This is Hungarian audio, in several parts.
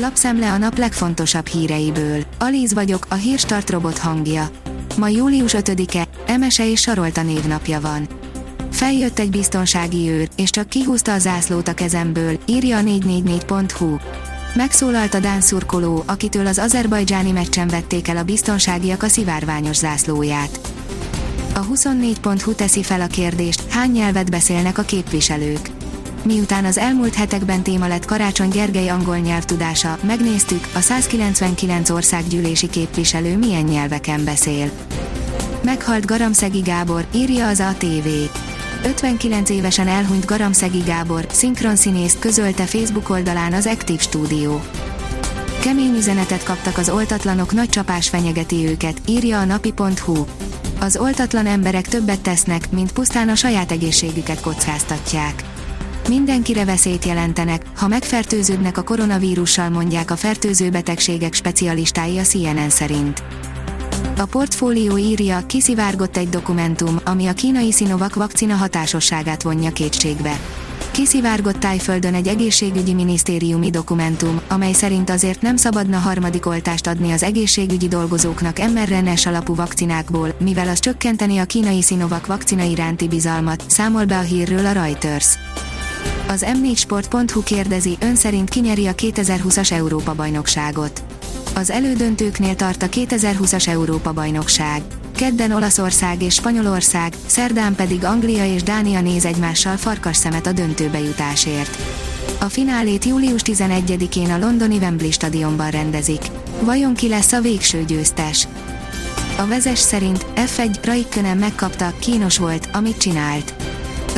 Lapszemle a nap legfontosabb híreiből. Alíz vagyok, a hírstart robot hangja. Ma július 5-e, Emese és Sarolta névnapja van. Feljött egy biztonsági őr, és csak kihúzta a zászlót a kezemből, írja a 444.hu. Megszólalt a Dán szurkoló, akitől az azerbajdzsáni meccsen vették el a biztonságiak a szivárványos zászlóját. A 24.hu teszi fel a kérdést, hány nyelvet beszélnek a képviselők. Miután az elmúlt hetekben téma lett Karácsony Gergely angol nyelvtudása, megnéztük, a 199 országgyűlési képviselő milyen nyelveken beszél. Meghalt Garamszegi Gábor, írja az ATV. 59 évesen elhunyt Garamszegi Gábor, szinkronszínész közölte Facebook oldalán az Active Studio. Kemény üzenetet kaptak az oltatlanok, nagy csapás fenyegeti őket, írja a napi.hu. Az oltatlan emberek többet tesznek, mint pusztán a saját egészségüket kockáztatják. Mindenkire veszélyt jelentenek, ha megfertőződnek a koronavírussal mondják a fertőző betegségek specialistái a CNN szerint. A portfólió írja, kiszivárgott egy dokumentum, ami a kínai Sinovac vakcina hatásosságát vonja kétségbe. Kiszivárgott Tájföldön egy egészségügyi minisztériumi dokumentum, amely szerint azért nem szabadna harmadik oltást adni az egészségügyi dolgozóknak mRNA-s alapú vakcinákból, mivel az csökkenteni a kínai Sinovac vakcina iránti bizalmat, számol be a hírről a Reuters. Az m4sport.hu kérdezi, ön szerint kinyeri a 2020-as Európa-bajnokságot. Az elődöntőknél tart a 2020-as Európa-bajnokság. Kedden Olaszország és Spanyolország, szerdán pedig Anglia és Dánia néz egymással farkas szemet a döntőbe jutásért. A finálét július 11-én a londoni Wembley stadionban rendezik. Vajon ki lesz a végső győztes? A vezes szerint F1 Raikkonen megkapta, kínos volt, amit csinált.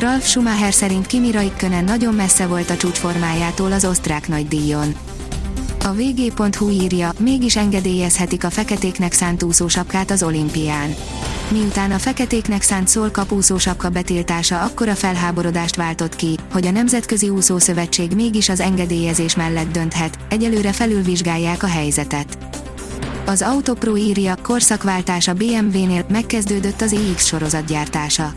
Ralf Schumacher szerint Kimi Raikkonen nagyon messze volt a csúcsformájától az osztrák nagydíjon. A vg.hu írja, mégis engedélyezhetik a feketéknek szánt úszósapkát az olimpián. Miután a feketéknek szánt szólkap úszósapka betiltása akkora felháborodást váltott ki, hogy a Nemzetközi Úszószövetség mégis az engedélyezés mellett dönthet, egyelőre felülvizsgálják a helyzetet. Az Autopro írja, korszakváltás a BMW-nél, megkezdődött az iX sorozatgyártása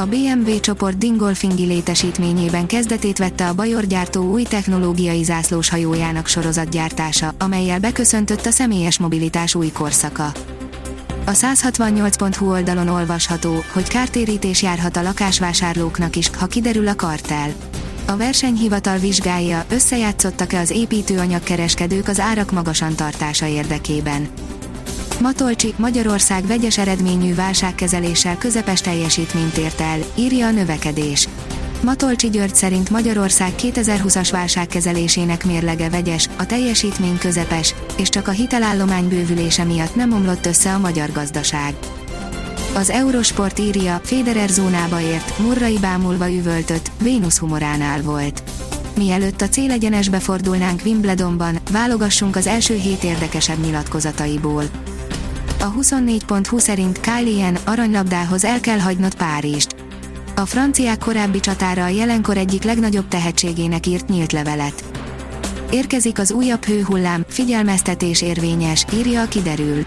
a BMW csoport Dingolfingi létesítményében kezdetét vette a Bajor gyártó új technológiai zászlós hajójának sorozatgyártása, amelyel beköszöntött a személyes mobilitás új korszaka. A 168.hu oldalon olvasható, hogy kártérítés járhat a lakásvásárlóknak is, ha kiderül a kartel. A versenyhivatal vizsgálja, összejátszottak-e az építőanyagkereskedők az árak magasan tartása érdekében. Matolcsi, Magyarország vegyes eredményű válságkezeléssel közepes teljesítményt ért el, írja a növekedés. Matolcsi György szerint Magyarország 2020-as válságkezelésének mérlege vegyes, a teljesítmény közepes, és csak a hitelállomány bővülése miatt nem omlott össze a magyar gazdaság. Az Eurosport írja, Federer zónába ért, Murrai bámulva üvöltött, Vénusz humoránál volt. Mielőtt a célegyenesbe fordulnánk Wimbledonban, válogassunk az első hét érdekesebb nyilatkozataiból. A 24.20 szerint Kylie aranylabdához el kell hagynod Párizst. A franciák korábbi csatára a jelenkor egyik legnagyobb tehetségének írt nyílt levelet. Érkezik az újabb hőhullám, figyelmeztetés érvényes, írja a kiderül.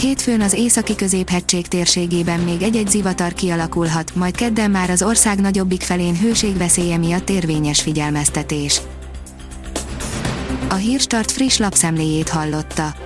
Hétfőn az északi középhegység térségében még egy-egy zivatar kialakulhat, majd kedden már az ország nagyobbik felén hőségveszélye miatt érvényes figyelmeztetés. A Hírstart friss lapszemléjét hallotta.